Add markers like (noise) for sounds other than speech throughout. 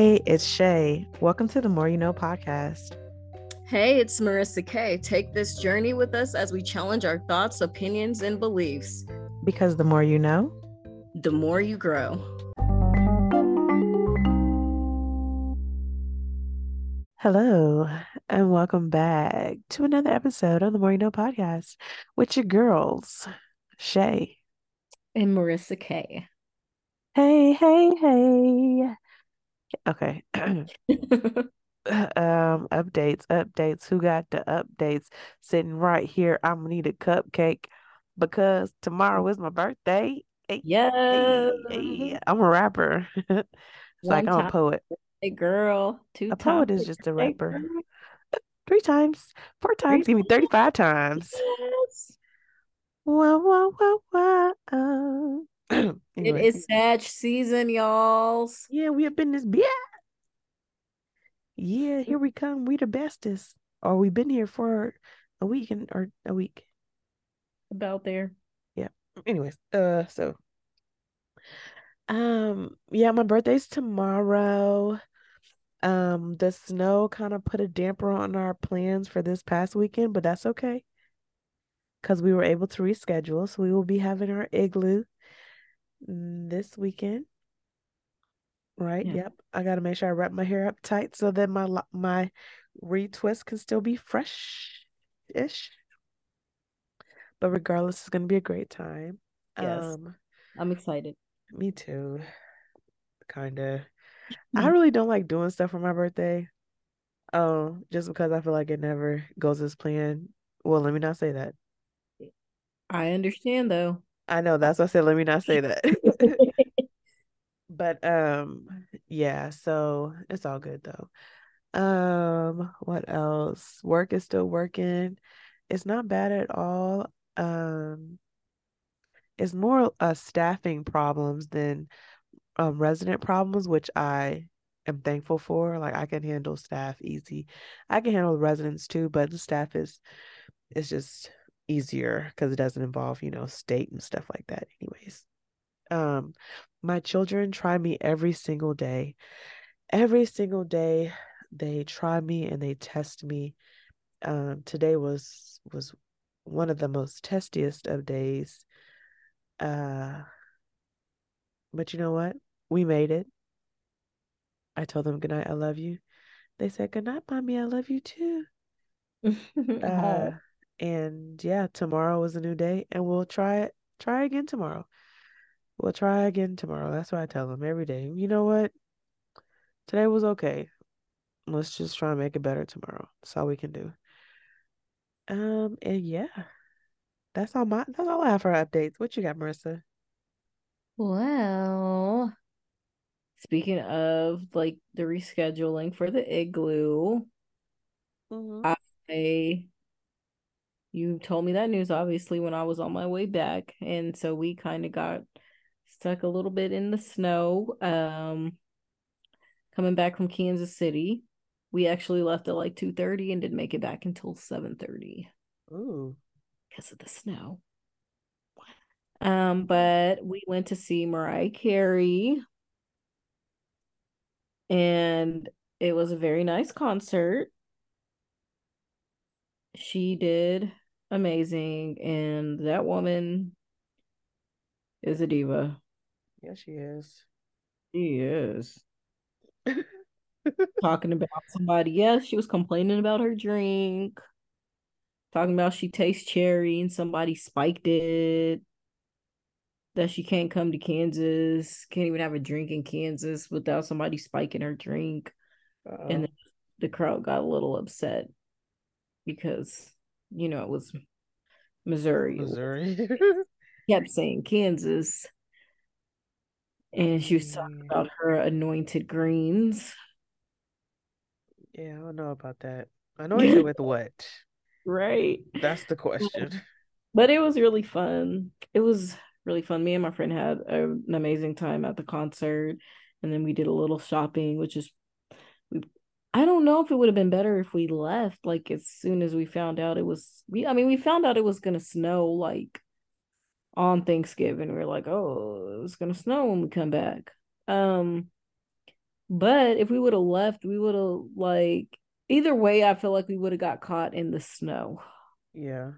Hey, it's Shay. Welcome to the More You Know podcast. Hey, it's Marissa Kay. Take this journey with us as we challenge our thoughts, opinions, and beliefs. Because the more you know, the more you grow. Hello, and welcome back to another episode of the More You Know podcast with your girls, Shay and Marissa Kay. Hey, hey, hey. Okay. (clears throat) (laughs) um, updates, updates. Who got the updates? Sitting right here. I'm gonna need a cupcake because tomorrow is my birthday. Hey, yeah. Hey, hey, I'm a rapper. (laughs) it's like I'm a poet. A girl. Two. A poet is just a rapper. (laughs) Three times, four times, Three give me 35 times. Yes. Wow, wow, wow, wow. (clears throat) anyway. It is Sag season, y'all. Yeah, we have been this yeah. Yeah, here we come. We the bestest. Or we've been here for a week and or a week. About there. Yeah. Anyways, uh so um yeah, my birthday's tomorrow. Um the snow kind of put a damper on our plans for this past weekend, but that's okay. Cuz we were able to reschedule, so we will be having our igloo this weekend. Right. Yeah. Yep. I got to make sure I wrap my hair up tight so that my my retwist can still be fresh ish. But regardless, it's going to be a great time. Yes. Um, I'm excited. Me too. Kind of. I really don't like doing stuff for my birthday. Um, just because I feel like it never goes as planned. Well, let me not say that. I understand though. I know that's what I said. Let me not say that. but um, yeah. So it's all good though. Um, what else? Work is still working. It's not bad at all. Um, it's more uh staffing problems than um resident problems, which I am thankful for. Like I can handle staff easy. I can handle residents too, but the staff is is just easier because it doesn't involve, you know, state and stuff like that, anyways. Um, my children try me every single day. Every single day they try me and they test me. Um, today was was one of the most testiest of days. Uh but you know what? We made it. I told them goodnight, I love you. They said good night, mommy, I love you too. (laughs) uh, and yeah, tomorrow is a new day, and we'll try it. Try again tomorrow. We'll try again tomorrow. That's what I tell them every day. You know what? Today was okay. Let's just try and make it better tomorrow. That's all we can do. Um, and yeah, that's all my that's all I have for updates. What you got, Marissa? Well, speaking of like the rescheduling for the igloo, mm-hmm. I you told me that news obviously when I was on my way back. And so we kind of got stuck a little bit in the snow. Um coming back from Kansas City. We actually left at like 2:30 and didn't make it back until 7:30. Ooh. Because of the snow. Um, but we went to see Mariah Carey. And it was a very nice concert. She did amazing. And that woman is a diva. Yes, she is. She is. (laughs) Talking about somebody. Yes, she was complaining about her drink. Talking about she tastes cherry and somebody spiked it. That she can't come to Kansas, can't even have a drink in Kansas without somebody spiking her drink. Uh-oh. And the crowd got a little upset because you know, it was Missouri. Missouri. (laughs) kept saying Kansas. And she was talking mm. about her anointed greens. Yeah, I don't know about that. (laughs) Anointed with what? Right. That's the question. (laughs) But it was really fun. It was really fun. Me and my friend had an amazing time at the concert. And then we did a little shopping, which is we I don't know if it would have been better if we left like as soon as we found out it was we I mean we found out it was gonna snow like on Thanksgiving. We are like, oh, it's gonna snow when we come back. Um But if we would have left, we would have like either way, I feel like we would have got caught in the snow. Yeah.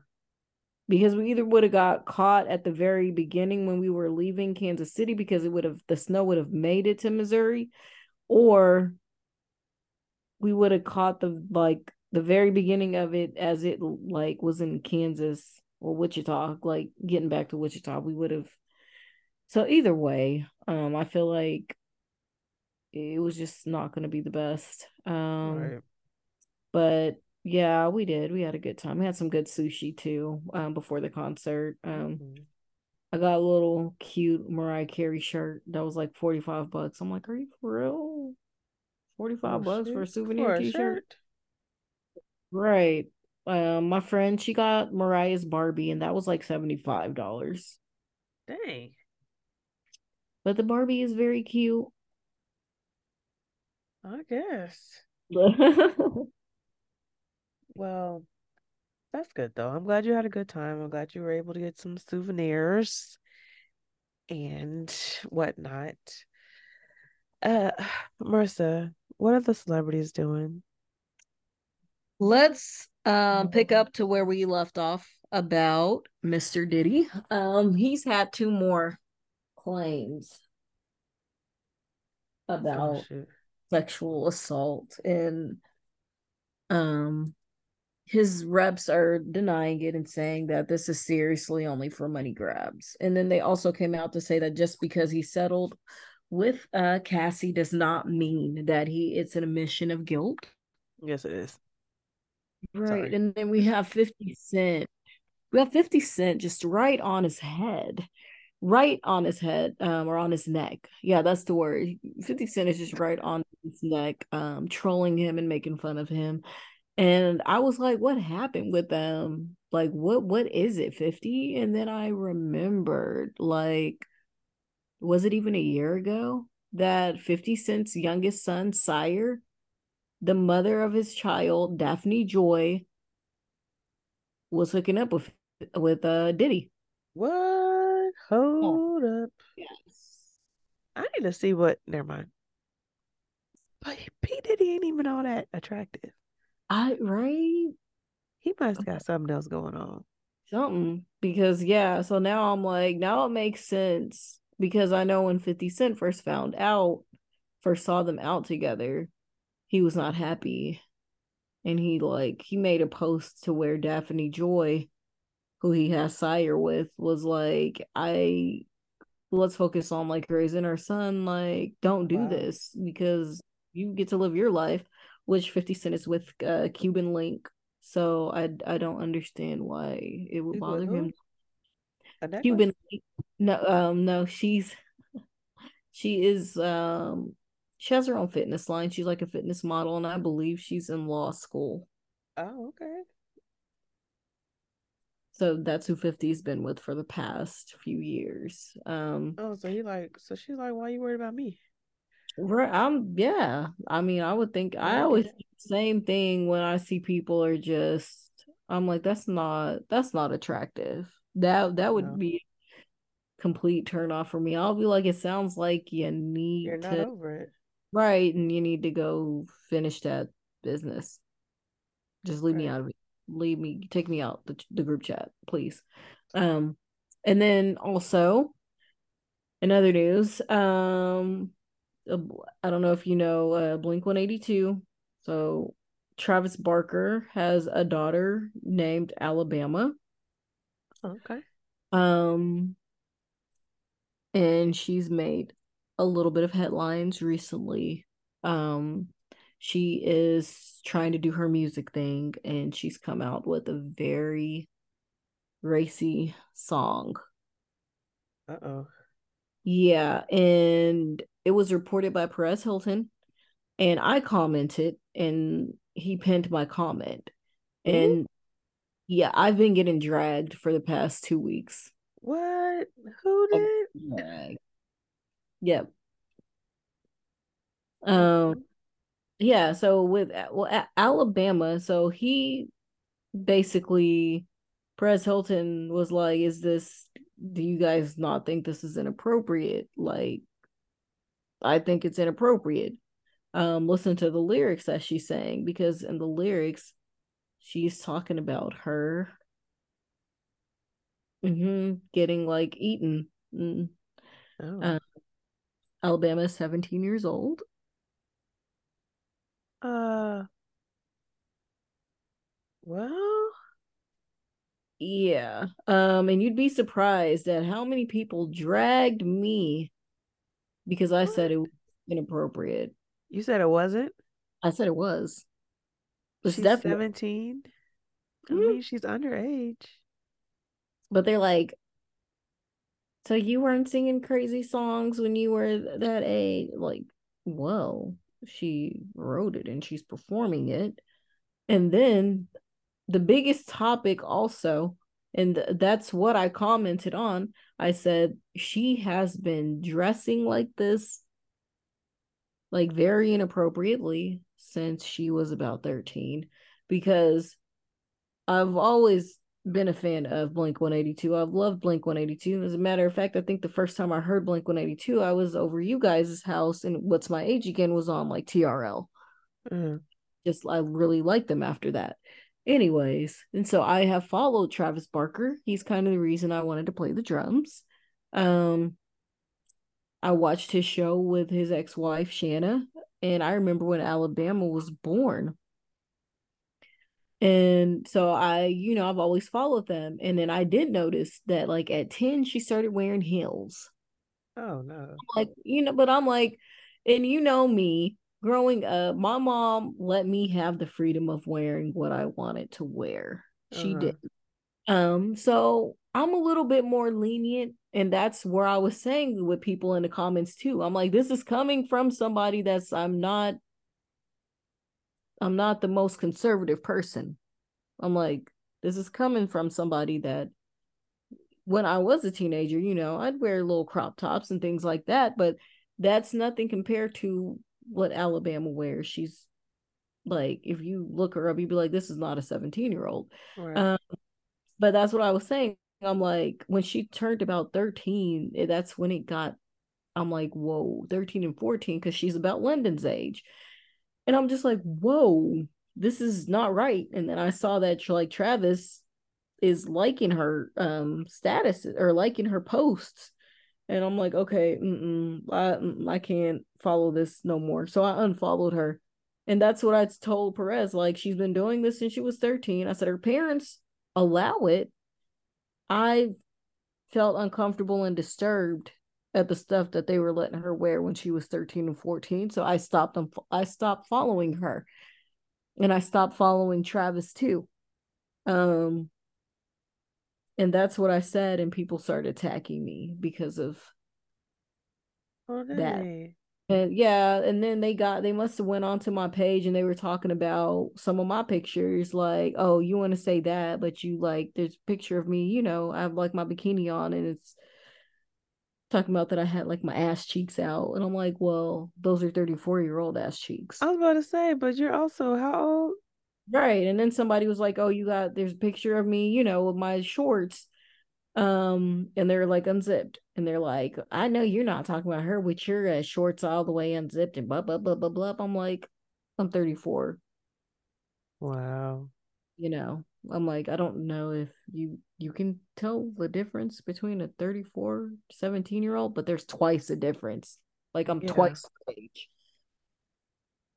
Because we either would have got caught at the very beginning when we were leaving Kansas City because it would have the snow would have made it to Missouri, or we would have caught the like the very beginning of it as it like was in Kansas or Wichita, like getting back to Wichita, we would have. So either way, um, I feel like it was just not going to be the best. Um, right. But yeah, we did. We had a good time. We had some good sushi too um, before the concert. Um, mm-hmm. I got a little cute Mariah Carey shirt that was like 45 bucks. I'm like, are you for real? 45 oh, bucks shit. for a souvenir for a t-shirt? Shirt? Right. Um, my friend, she got Mariah's Barbie, and that was like $75. Dang. But the Barbie is very cute. I guess. (laughs) well, that's good though. I'm glad you had a good time. I'm glad you were able to get some souvenirs and whatnot. Uh, (sighs) Marissa, what are the celebrities doing? Let's um pick up to where we left off about Mr. Diddy. Um, he's had two more claims oh, about oh, sexual assault and um his reps are denying it and saying that this is seriously only for money grabs. And then they also came out to say that just because he settled with uh Cassie does not mean that he it's an admission of guilt. Yes, it is. Right. Sorry. And then we have 50 Cent. We have 50 Cent just right on his head. Right on his head, um, or on his neck. Yeah, that's the word. 50 Cent is just right on his neck, um, trolling him and making fun of him. And I was like, what happened with them? Like, what what is it, 50? And then I remembered, like, was it even a year ago that 50 Cent's youngest son, Sire, the mother of his child, Daphne Joy, was hooking up with with uh Diddy. What? Hold oh. up. Yes. I need to see what never mind. But P. Diddy ain't even all that attractive. I right? He must got something else going on. Something. Because yeah, so now I'm like, now it makes sense. Because I know when 50 Cent first found out, first saw them out together, he was not happy and he like he made a post to where Daphne Joy, who he has sire with, was like, I let's focus on like raising our son. Like, don't do wow. this because you get to live your life, which 50 Cent is with uh, Cuban Link. So I I don't understand why it would bother him. Cuban Link. No, um, no, she's she is um she has her own fitness line. She's like a fitness model, and I believe she's in law school. Oh, okay. So that's who 50's been with for the past few years. Um Oh, so he like so she's like, Why are you worried about me? Right. I'm yeah. I mean, I would think I always think same thing when I see people are just I'm like, that's not that's not attractive. That that would no. be complete turn off for me. I'll be like, it sounds like you need You're not to, over it. Right. And you need to go finish that business. Just leave right. me out of it. Leave me, take me out the, the group chat, please. Um, and then also in other news, um, I don't know if you know uh, Blink 182. So Travis Barker has a daughter named Alabama. Okay. Um, and she's made a little bit of headlines recently. Um, she is trying to do her music thing and she's come out with a very racy song. Uh oh. Yeah, and it was reported by Perez Hilton, and I commented, and he pinned my comment. And yeah, I've been getting dragged for the past two weeks. What? Who did? Yep. Um yeah, so with well Alabama, so he basically Perez Hilton was like, is this do you guys not think this is inappropriate? Like I think it's inappropriate. um listen to the lyrics that she's saying because in the lyrics she's talking about her mm-hmm, getting like eaten. Mm. Oh. Uh, Alabama is 17 years old. Uh, well, yeah. Um, and you'd be surprised at how many people dragged me because I what? said it was inappropriate. You said it wasn't? I said it was. It's she's definitely... 17. I mm-hmm. mean, she's underage. But they're like, so you weren't singing crazy songs when you were that age? Like, whoa, she wrote it and she's performing it. And then the biggest topic also, and that's what I commented on. I said, she has been dressing like this like very inappropriately since she was about 13 because I've always been a fan of Blink 182. I've loved Blink 182. As a matter of fact, I think the first time I heard Blink 182, I was over you guys' house, and What's My Age Again was on like TRL. Mm. Just, I really liked them after that. Anyways, and so I have followed Travis Barker. He's kind of the reason I wanted to play the drums. Um, I watched his show with his ex-wife Shanna, and I remember when Alabama was born. And so I, you know, I've always followed them. And then I did notice that like at 10, she started wearing heels. Oh no. like, you know, but I'm like, and you know me, growing up, my mom let me have the freedom of wearing what I wanted to wear. She uh-huh. did. Um, so I'm a little bit more lenient and that's where I was saying with people in the comments too. I'm like, this is coming from somebody that's I'm not I'm not the most conservative person. I'm like, this is coming from somebody that when I was a teenager, you know, I'd wear little crop tops and things like that, but that's nothing compared to what Alabama wears. She's like, if you look her up, you'd be like, this is not a 17 year old. Right. Um, but that's what I was saying. I'm like, when she turned about 13, eh, that's when it got, I'm like, whoa, 13 and 14, because she's about London's age. And I'm just like, whoa, this is not right. And then I saw that like Travis is liking her um status or liking her posts. And I'm like, okay, I, I can't follow this no more. So I unfollowed her. And that's what I told Perez. Like, she's been doing this since she was 13. I said, her parents allow it I felt uncomfortable and disturbed at the stuff that they were letting her wear when she was 13 and 14 so i stopped them i stopped following her. And i stopped following travis too. Um and that's what i said and people started attacking me because of oh, that. and yeah and then they got they must have went onto my page and they were talking about some of my pictures like oh you want to say that but you like there's a picture of me you know i have like my bikini on and it's talking about that i had like my ass cheeks out and i'm like well those are 34 year old ass cheeks. I was about to say but you're also how old? Right and then somebody was like oh you got there's a picture of me you know with my shorts um and they're like unzipped and they're like i know you're not talking about her with your uh, shorts all the way unzipped and blah blah blah blah blah i'm like i'm 34 wow. You know i'm like i don't know if you you can tell the difference between a 34 17 year old but there's twice the difference. Like i'm yeah. twice the age.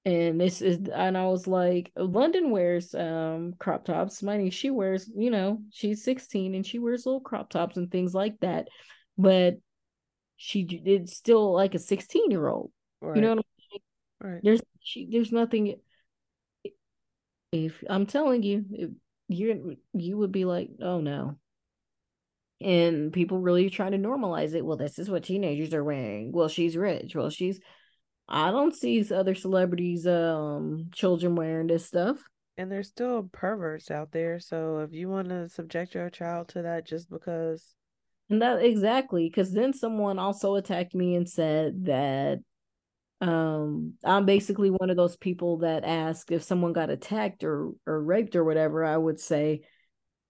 And this is and i was like london wears um crop tops. My she wears you know she's 16 and she wears little crop tops and things like that. But she it's still like a 16 year old right. you know what i'm saying? Right there's she there's nothing if i'm telling you you're you would be like oh no and people really trying to normalize it well this is what teenagers are wearing well she's rich well she's I don't see other celebrities, um, children wearing this stuff. And there's still perverts out there. So if you want to subject your child to that just because. And that exactly, because then someone also attacked me and said that um i'm basically one of those people that ask if someone got attacked or or raped or whatever i would say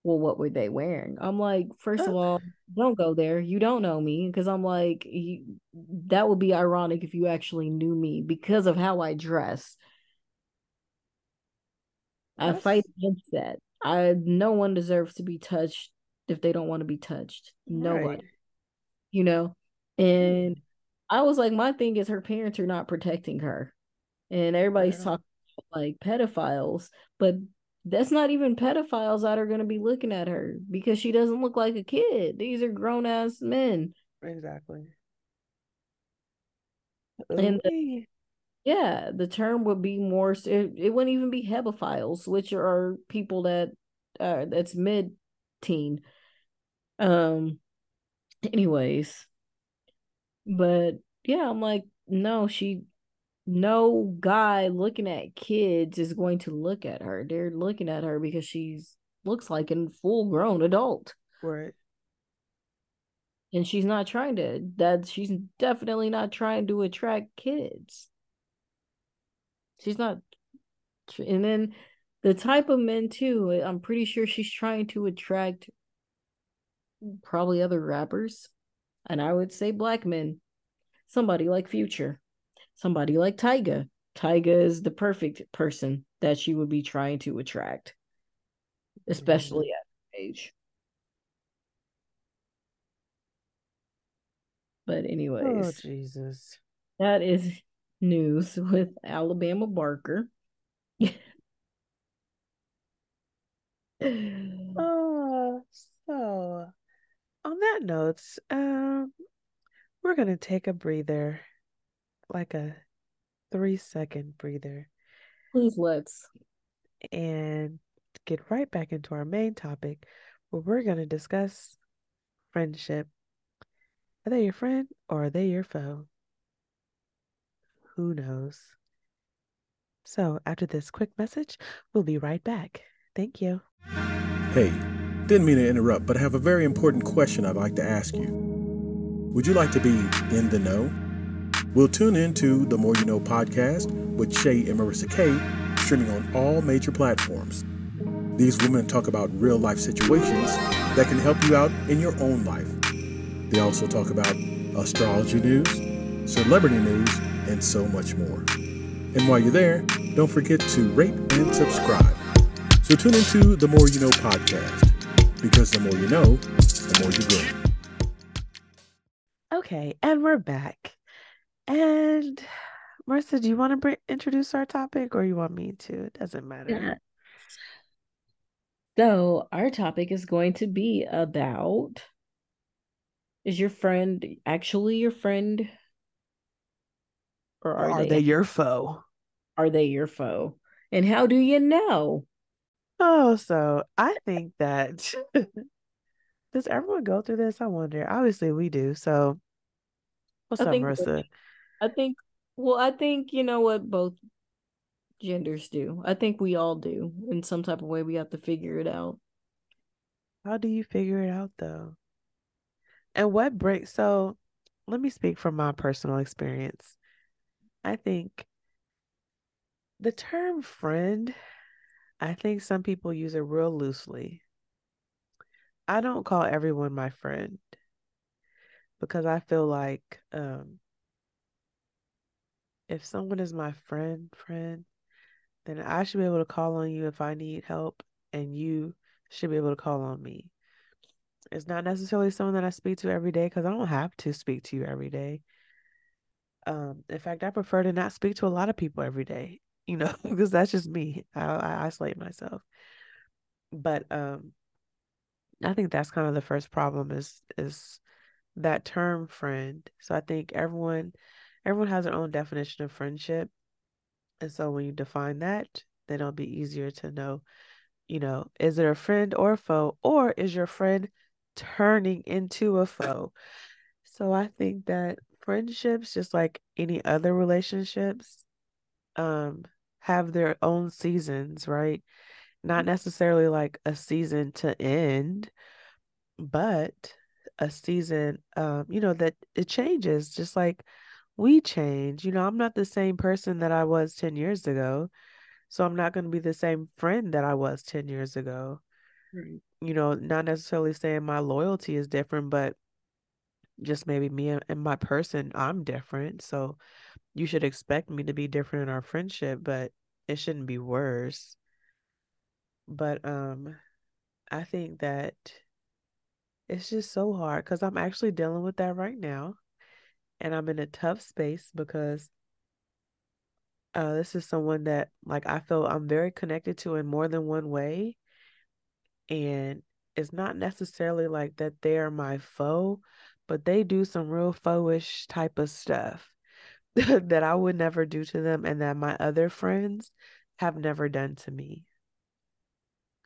well, what were they wearing? I'm like, first of all, don't go there. You don't know me because I'm like, you, that would be ironic if you actually knew me because of how I dress. I fight against that. I no one deserves to be touched if they don't want to be touched. no Right. You know? And I was like, my thing is her parents are not protecting her. And everybody's talking about, like pedophiles, but that's not even pedophiles that are going to be looking at her because she doesn't look like a kid. These are grown ass men. Exactly. And the, yeah, the term would be more. It, it wouldn't even be hebephiles, which are people that uh that's mid teen. Um. Anyways, but yeah, I'm like, no, she no guy looking at kids is going to look at her. They're looking at her because she's looks like a full grown adult. Right. And she's not trying to that she's definitely not trying to attract kids. She's not and then the type of men too, I'm pretty sure she's trying to attract probably other rappers. And I would say black men. Somebody like Future somebody like Tyga. Tyga is the perfect person that she would be trying to attract, especially mm-hmm. at age. But anyways, oh Jesus, that is (laughs) news with Alabama Barker. (laughs) oh, so on that note, um, we're gonna take a breather like a three second breather. Please let's. And get right back into our main topic where we're going to discuss friendship. Are they your friend or are they your foe? Who knows? So, after this quick message, we'll be right back. Thank you. Hey, didn't mean to interrupt, but I have a very important question I'd like to ask you. Would you like to be in the know? We'll tune in to the More You Know podcast with Shay and Marissa Kay, streaming on all major platforms. These women talk about real life situations that can help you out in your own life. They also talk about astrology news, celebrity news, and so much more. And while you're there, don't forget to rate and subscribe. So tune into the More You Know podcast because the more you know, the more you grow. Okay, and we're back. And Marissa, do you want to br- introduce our topic or you want me to? It doesn't matter. Yeah. So, our topic is going to be about is your friend actually your friend? Or are, or are they, they your foe? Are they your foe? And how do you know? Oh, so I think that (laughs) does everyone go through this? I wonder. Obviously, we do. So, what's I up, Marissa? I think well, I think you know what both genders do. I think we all do in some type of way. We have to figure it out. How do you figure it out though? And what breaks so let me speak from my personal experience. I think the term friend, I think some people use it real loosely. I don't call everyone my friend because I feel like um if someone is my friend, friend, then I should be able to call on you if I need help, and you should be able to call on me. It's not necessarily someone that I speak to every day because I don't have to speak to you every day. Um, in fact, I prefer to not speak to a lot of people every day, you know, (laughs) because that's just me. I, I isolate myself. But um, I think that's kind of the first problem is is that term friend. So I think everyone everyone has their own definition of friendship. And so when you define that, then it'll be easier to know, you know, is it a friend or a foe, or is your friend turning into a foe? So I think that friendships, just like any other relationships, um, have their own seasons, right? Not necessarily like a season to end, but a season, um, you know, that it changes, just like we change. You know, I'm not the same person that I was 10 years ago. So I'm not going to be the same friend that I was 10 years ago. you know, not necessarily saying my loyalty is different, but just maybe me and my person, I'm different. So you should expect me to be different in our friendship, but it shouldn't be worse. But um I think that it's just so hard because I'm actually dealing with that right now. And I'm in a tough space because uh, this is someone that like I feel I'm very connected to in more than one way. And it's not necessarily like that they're my foe, but they do some real foeish type of stuff (laughs) that I would never do to them and that my other friends have never done to me.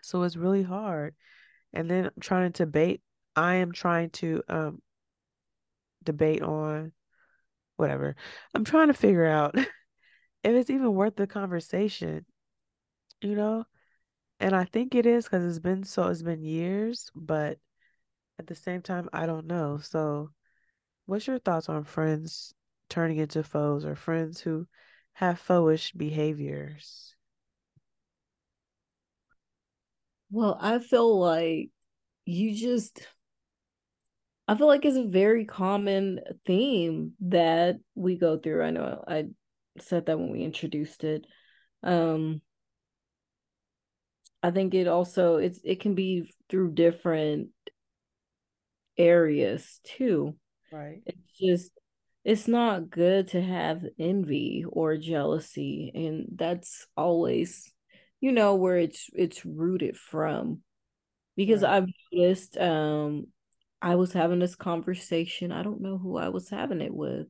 So it's really hard. And then I'm trying to debate I am trying to um debate on whatever. I'm trying to figure out (laughs) if it's even worth the conversation, you know? And I think it is because it's been so, it's been years, but at the same time, I don't know. So, what's your thoughts on friends turning into foes or friends who have foeish behaviors? Well, I feel like you just I feel like it's a very common theme that we go through. I know I said that when we introduced it. Um I think it also it's it can be through different areas too. Right. It's just it's not good to have envy or jealousy and that's always you know where it's it's rooted from because right. I've noticed um I was having this conversation. I don't know who I was having it with.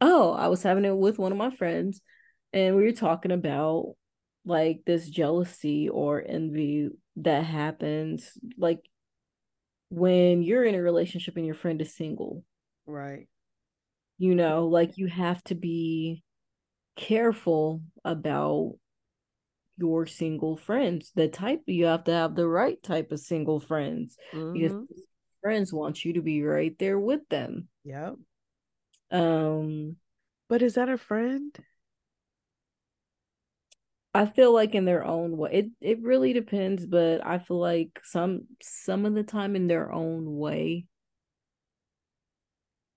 Oh, I was having it with one of my friends, and we were talking about like this jealousy or envy that happens like when you're in a relationship and your friend is single. Right. You know, like you have to be careful about your single friends. The type you have to have the right type of single friends mm-hmm. because friends want you to be right there with them. Yep. Um but is that a friend? I feel like in their own way. It it really depends, but I feel like some some of the time in their own way.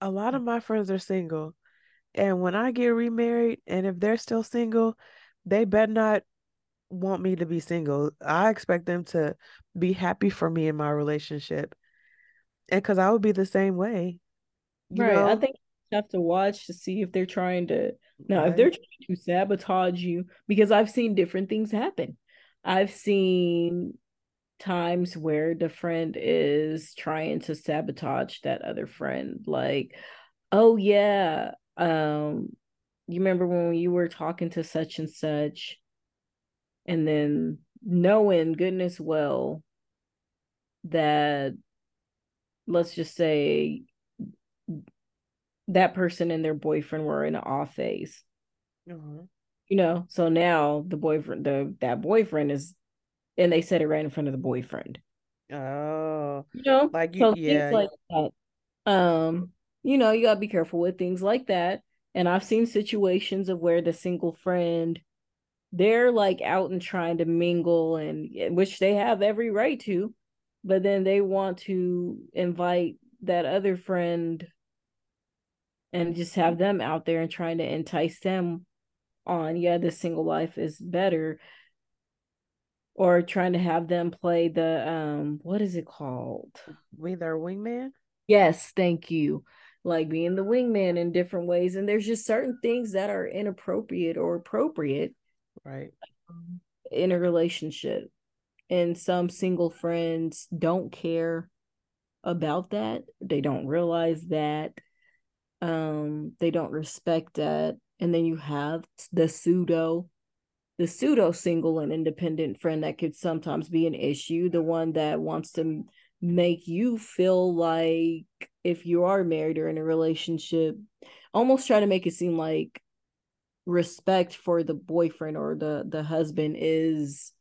A lot of my friends are single. And when I get remarried and if they're still single, they better not want me to be single. I expect them to be happy for me in my relationship and because I would be the same way. right. Know? I think have to watch to see if they're trying to now right. if they're trying to sabotage you because I've seen different things happen. I've seen times where the friend is trying to sabotage that other friend like oh yeah um you remember when you were talking to such and such and then knowing goodness well that let's just say that person and their boyfriend were in an off phase. Uh-huh. You know, so now the boyfriend, the that boyfriend is, and they said it right in front of the boyfriend. Oh, you know, like you, so yeah, like that. Um, you know, you gotta be careful with things like that. And I've seen situations of where the single friend, they're like out and trying to mingle, and which they have every right to, but then they want to invite that other friend and just have them out there and trying to entice them on yeah the single life is better or trying to have them play the um what is it called? We their wingman? Yes thank you. Like being the wingman in different ways and there's just certain things that are inappropriate or appropriate right. in a relationship and some single friends don't care about that. They don't realize that um they don't respect that. And then you have the pseudo the pseudo single and independent friend that could sometimes be an issue the one that wants to make you feel like if you are married or in a relationship almost try to make it seem like respect for the boyfriend or the the husband is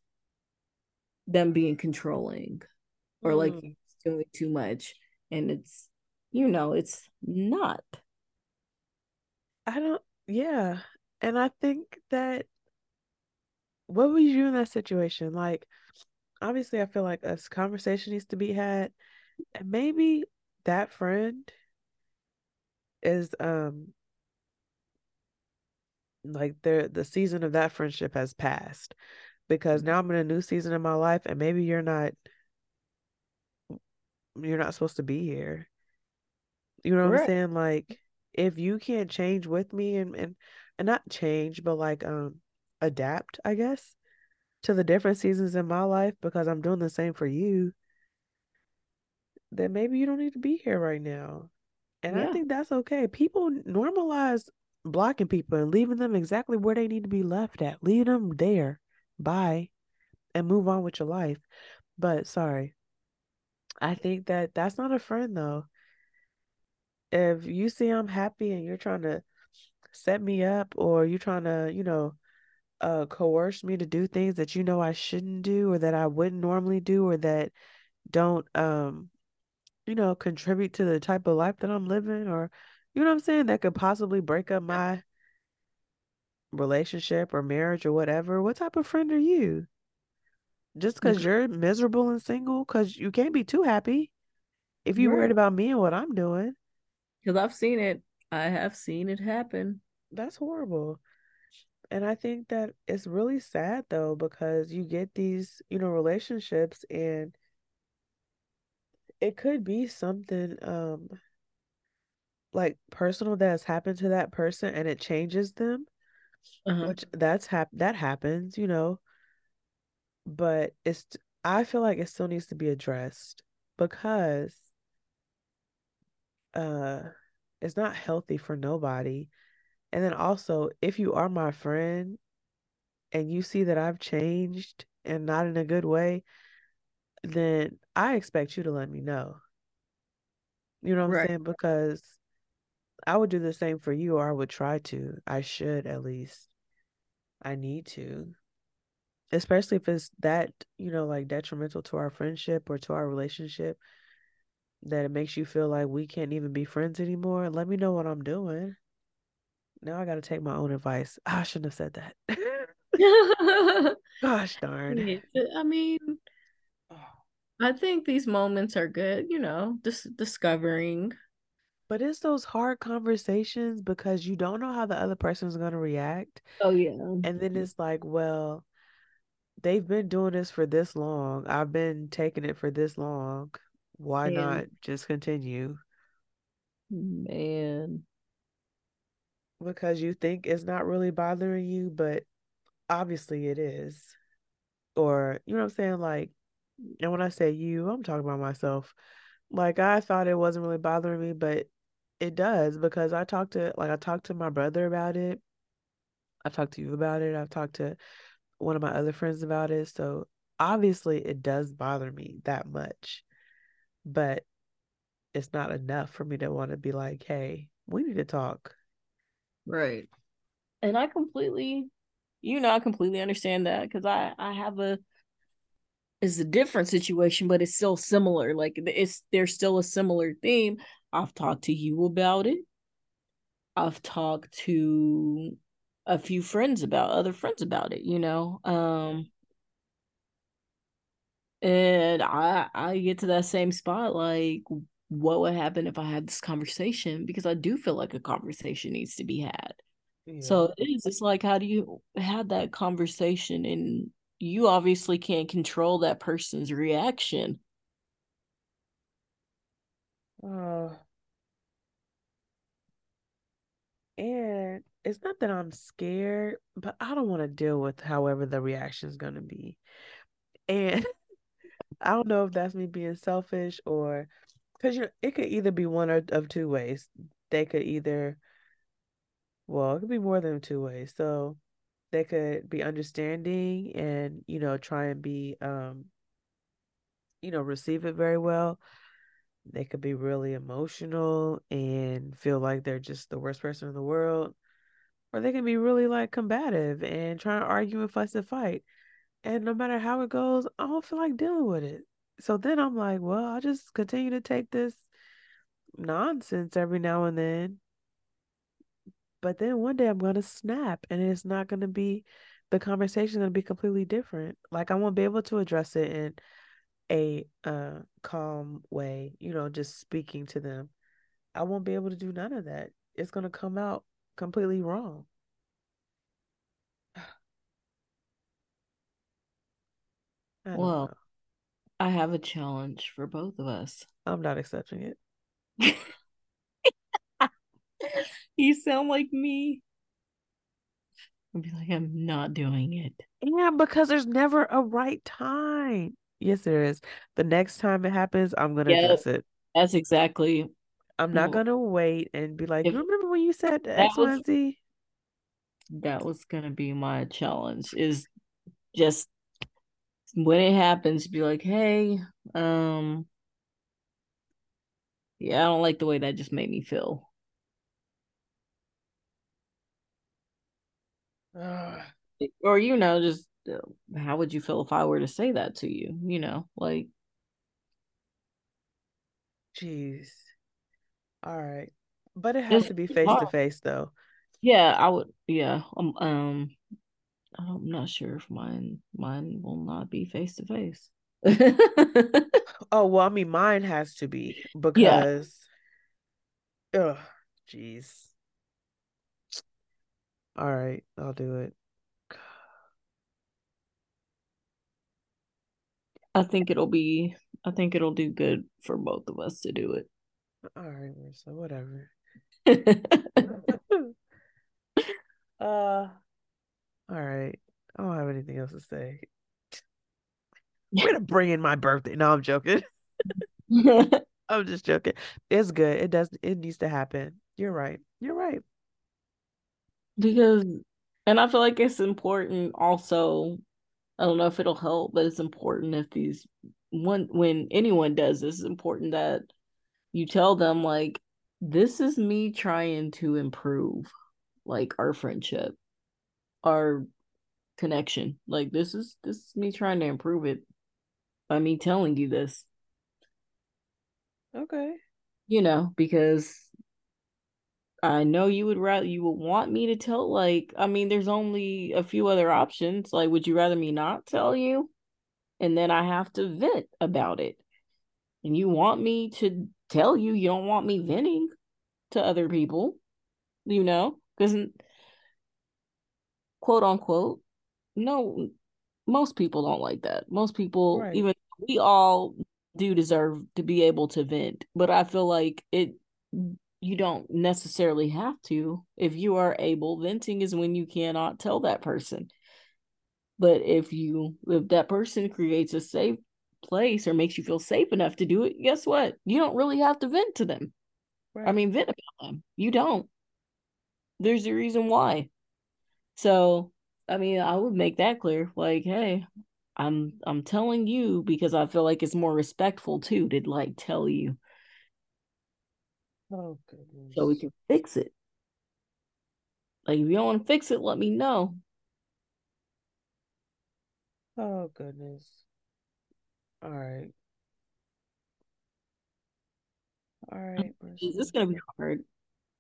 them being controlling or mm. like doing too much. And it's you know it's not i don't yeah and i think that what would you do in that situation like obviously I feel like a conversation needs to be had. And maybe that friend is um like the the season of that friendship has passed because now I'm in a new season of my life and maybe you're not you're not supposed to be here. You know what right. I'm saying? Like if you can't change with me and and and not change but like um adapt, I guess, to the different seasons in my life because I'm doing the same for you, then maybe you don't need to be here right now. And yeah. I think that's okay. People normalize blocking people and leaving them exactly where they need to be left at. Leave them there. Bye. And move on with your life. But sorry. I think that that's not a friend though. If you see I'm happy and you're trying to set me up or you're trying to, you know, uh coerce me to do things that you know I shouldn't do or that I wouldn't normally do or that don't um you know contribute to the type of life that I'm living or you know what I'm saying that could possibly break up my relationship or marriage or whatever what type of friend are you? Just because you're miserable and single because you can't be too happy if you're right. worried about me and what I'm doing because I've seen it I have seen it happen that's horrible and I think that it's really sad though because you get these, you know, relationships and it could be something um like personal that has happened to that person and it changes them. Uh-huh. Which that's hap- that happens, you know. But it's I feel like it still needs to be addressed because uh it's not healthy for nobody and then also, if you are my friend and you see that I've changed and not in a good way, then I expect you to let me know. You know what right. I'm saying? Because I would do the same for you, or I would try to. I should at least. I need to. Especially if it's that, you know, like detrimental to our friendship or to our relationship that it makes you feel like we can't even be friends anymore. Let me know what I'm doing. Now I got to take my own advice. Ah, I shouldn't have said that. (laughs) (laughs) Gosh darn. I mean, I think these moments are good, you know, just discovering. But it's those hard conversations because you don't know how the other person's going to react. Oh, yeah. And then it's like, well, they've been doing this for this long. I've been taking it for this long. Why Man. not just continue? Man because you think it's not really bothering you, but obviously it is. Or, you know what I'm saying? Like, and when I say you, I'm talking about myself. Like, I thought it wasn't really bothering me, but it does because I talked to, like, I talked to my brother about it. I talked to you about it. I've talked to one of my other friends about it. So obviously it does bother me that much, but it's not enough for me to want to be like, hey, we need to talk. Right. And I completely, you know, I completely understand that because I I have a it's a different situation, but it's still similar. Like it's there's still a similar theme. I've talked to you about it. I've talked to a few friends about other friends about it, you know. Um and I I get to that same spot like what would happen if I had this conversation because I do feel like a conversation needs to be had. Yeah. So it is. It's like how do you have that conversation and you obviously can't control that person's reaction. Uh, and it's not that I'm scared, but I don't want to deal with however the reaction is going to be. And (laughs) I don't know if that's me being selfish or because you it could either be one or, of two ways. They could either, well, it could be more than two ways. So they could be understanding and you know try and be um you know receive it very well they could be really emotional and feel like they're just the worst person in the world or they can be really like combative and try to argue and fuss and fight and no matter how it goes i don't feel like dealing with it so then I'm like, well, I'll just continue to take this nonsense every now and then. but then one day I'm gonna snap and it's not gonna be the conversation gonna be completely different. Like I won't be able to address it in a uh calm way, you know, just speaking to them. I won't be able to do none of that. It's gonna come out completely wrong. I well, know. I have a challenge for both of us. I'm not accepting it. (laughs) you sound like me. I'd be like, I'm not doing it. Yeah, because there's never a right time. Yes, there is. The next time it happens, I'm gonna yep, address it. That's exactly. I'm not gonna wait and be like, remember when you said X, Y, and Z? That was gonna be my challenge. Is just when it happens, be like, hey, um, yeah, I don't like the way that just made me feel. Uh, or you know, just uh, how would you feel if I were to say that to you? You know, like, jeez. All right, but it has to be face to face, though. Yeah, I would. Yeah, um, um, I'm not sure if mine mine will not be face to face. Oh well, I mean, mine has to be (laughs) because, yeah. ugh, jeez. All right, I'll do it. I think it'll be. I think it'll do good for both of us to do it. All right, so whatever. (laughs) (laughs) uh, all right. I don't have anything else to say. (laughs) We're gonna bring in my birthday. No, I'm joking. (laughs) (laughs) I'm just joking. It's good. It does. It needs to happen. You're right. You're right. Because, and I feel like it's important. Also, I don't know if it'll help, but it's important if these one when anyone does this, it's important that you tell them like, this is me trying to improve, like our friendship, our connection. Like this is this is me trying to improve it by me telling you this. Okay. You know, because I know you would rather you would want me to tell like I mean there's only a few other options. Like would you rather me not tell you? And then I have to vent about it. And you want me to tell you you don't want me venting to other people, you know? Cuz quote unquote no most people don't like that. Most people right. even we all do deserve to be able to vent, but I feel like it you don't necessarily have to. If you are able, venting is when you cannot tell that person. But if you if that person creates a safe place or makes you feel safe enough to do it, guess what? You don't really have to vent to them. Right. I mean, vent about them. You don't. There's a reason why. So, I mean, I would make that clear. Like, hey, I'm I'm telling you because I feel like it's more respectful too to like tell you. Oh goodness. So we can fix it. Like if you don't want to fix it, let me know. Oh goodness. All right. All right. This is gonna be hard?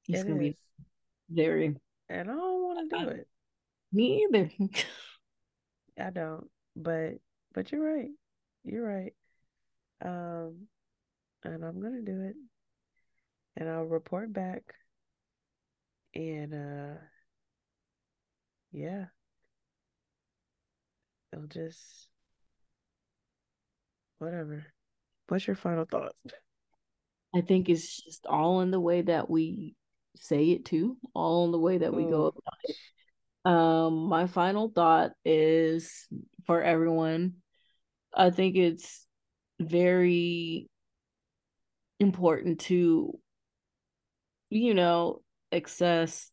It's it gonna is. be very and I don't want to do it. Me either. I don't but but you're right. You're right. Um and I'm gonna do it. And I'll report back. And uh yeah. It'll just whatever. What's your final thoughts? I think it's just all in the way that we say it too, all in the way that we go oh. about it. Um, my final thought is for everyone. I think it's very important to, you know, access.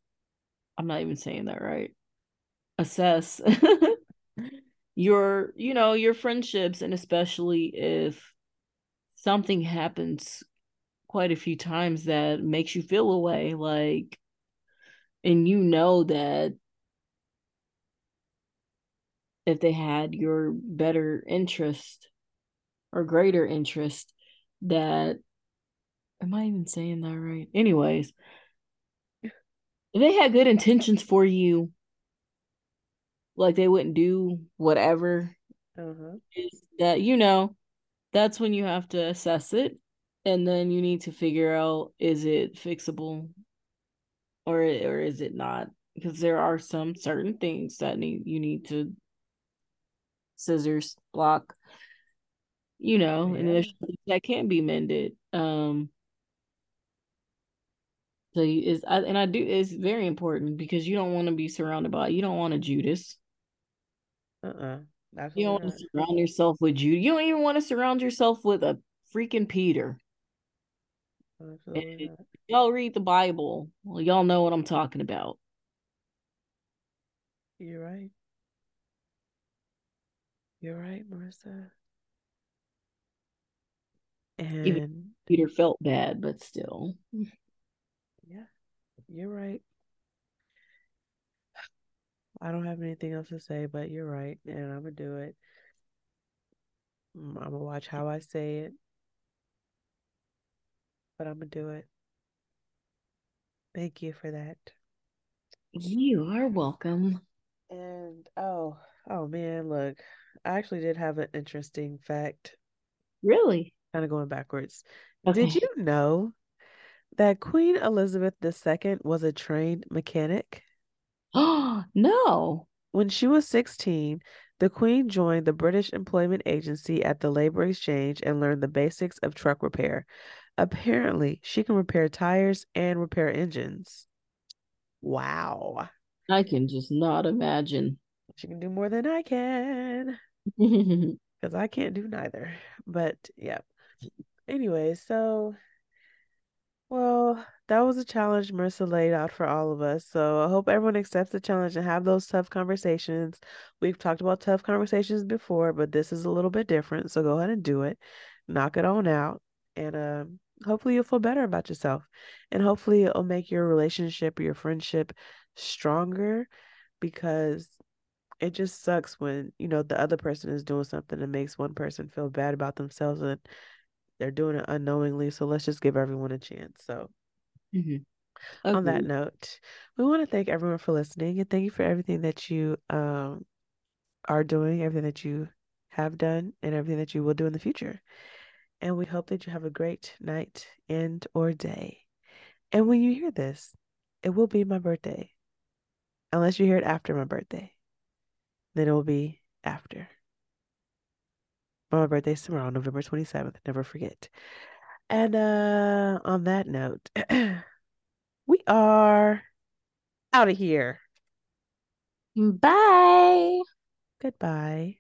I'm not even saying that right. Assess (laughs) your, you know, your friendships, and especially if something happens quite a few times that makes you feel away, like, and you know that if they had your better interest or greater interest that am I even saying that right? Anyways, if they had good intentions for you, like they wouldn't do whatever. Uh-huh. That you know, that's when you have to assess it, and then you need to figure out is it fixable, or or is it not? Because there are some certain things that need you need to scissors block, you know, yeah. and there's that can't be mended. Um, so is I, and I do it's very important because you don't want to be surrounded by you don't want a Judas. Uh uh-uh. uh You don't want to surround yourself with Judas. You don't even want to surround yourself with a freaking Peter. Y'all read the Bible. Well, y'all know what I'm talking about. You're right. You're right, Marissa. And Even Peter felt bad, but still. Yeah, you're right. I don't have anything else to say, but you're right, and I'm gonna do it. Mm, I'm gonna watch how I say it, but I'm gonna do it. Thank you for that. You are welcome. And oh, oh man, look, I actually did have an interesting fact. Really? Kind of going backwards. Okay. Did you know that Queen Elizabeth II was a trained mechanic? Oh, (gasps) no. When she was 16, the Queen joined the British Employment Agency at the Labor Exchange and learned the basics of truck repair. Apparently, she can repair tires and repair engines. Wow. I can just not imagine. She can do more than I can. (laughs) (laughs) Because I can't do neither. But yeah. Anyway, so well, that was a challenge Marissa laid out for all of us. So I hope everyone accepts the challenge and have those tough conversations. We've talked about tough conversations before, but this is a little bit different. So go ahead and do it. Knock it on out. And um, hopefully you'll feel better about yourself. And hopefully it'll make your relationship your friendship stronger because it just sucks when, you know, the other person is doing something that makes one person feel bad about themselves and they're doing it unknowingly. So let's just give everyone a chance. So, mm-hmm. on that note, we want to thank everyone for listening and thank you for everything that you um, are doing, everything that you have done, and everything that you will do in the future. And we hope that you have a great night and or day. And when you hear this, it will be my birthday. Unless you hear it after my birthday. Then it will be after. My birthday's tomorrow, November 27th. Never forget. And uh on that note, (clears throat) we are out of here. Bye. Goodbye.